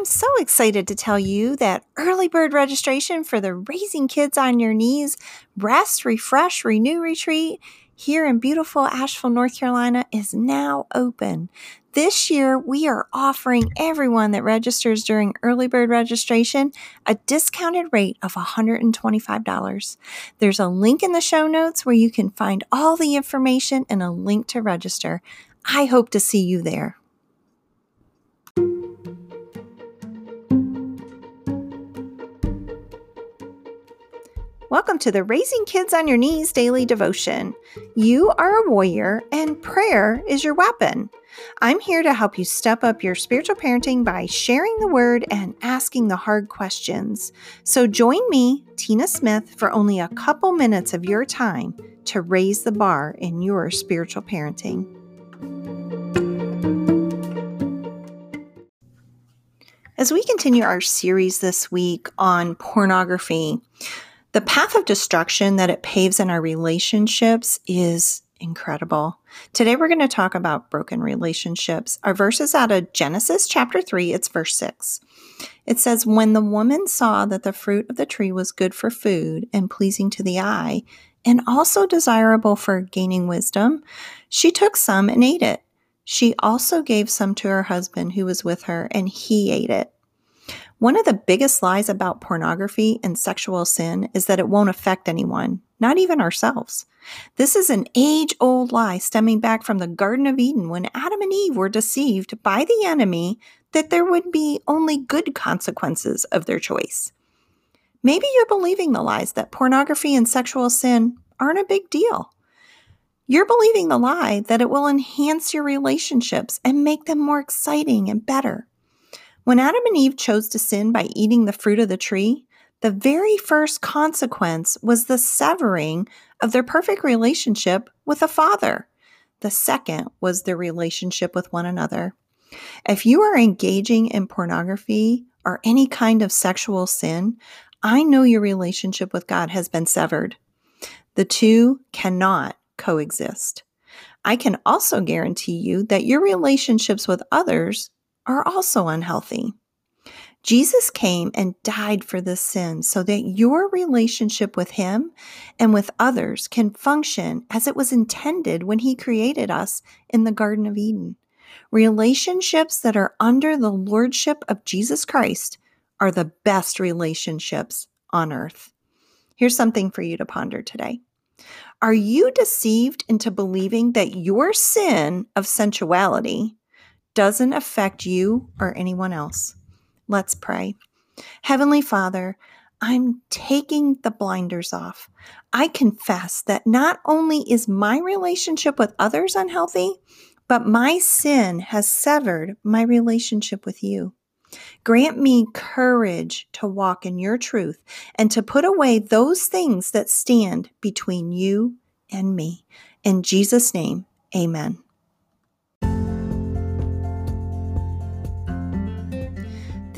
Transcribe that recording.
I'm so excited to tell you that early bird registration for the Raising Kids on Your Knees Rest, Refresh, Renew retreat here in beautiful Asheville, North Carolina is now open. This year, we are offering everyone that registers during early bird registration a discounted rate of $125. There's a link in the show notes where you can find all the information and a link to register. I hope to see you there. Welcome to the Raising Kids on Your Knees daily devotion. You are a warrior, and prayer is your weapon. I'm here to help you step up your spiritual parenting by sharing the word and asking the hard questions. So join me, Tina Smith, for only a couple minutes of your time to raise the bar in your spiritual parenting. As we continue our series this week on pornography, the path of destruction that it paves in our relationships is incredible. Today we're going to talk about broken relationships. Our verse is out of Genesis chapter 3, it's verse 6. It says, When the woman saw that the fruit of the tree was good for food and pleasing to the eye, and also desirable for gaining wisdom, she took some and ate it. She also gave some to her husband who was with her, and he ate it. One of the biggest lies about pornography and sexual sin is that it won't affect anyone, not even ourselves. This is an age old lie stemming back from the Garden of Eden when Adam and Eve were deceived by the enemy that there would be only good consequences of their choice. Maybe you're believing the lies that pornography and sexual sin aren't a big deal. You're believing the lie that it will enhance your relationships and make them more exciting and better. When Adam and Eve chose to sin by eating the fruit of the tree, the very first consequence was the severing of their perfect relationship with a father. The second was their relationship with one another. If you are engaging in pornography or any kind of sexual sin, I know your relationship with God has been severed. The two cannot coexist. I can also guarantee you that your relationships with others are also unhealthy. Jesus came and died for this sin so that your relationship with Him and with others can function as it was intended when He created us in the Garden of Eden. Relationships that are under the Lordship of Jesus Christ are the best relationships on earth. Here's something for you to ponder today. Are you deceived into believing that your sin of sensuality doesn't affect you or anyone else. Let's pray. Heavenly Father, I'm taking the blinders off. I confess that not only is my relationship with others unhealthy, but my sin has severed my relationship with you. Grant me courage to walk in your truth and to put away those things that stand between you and me. In Jesus' name, amen.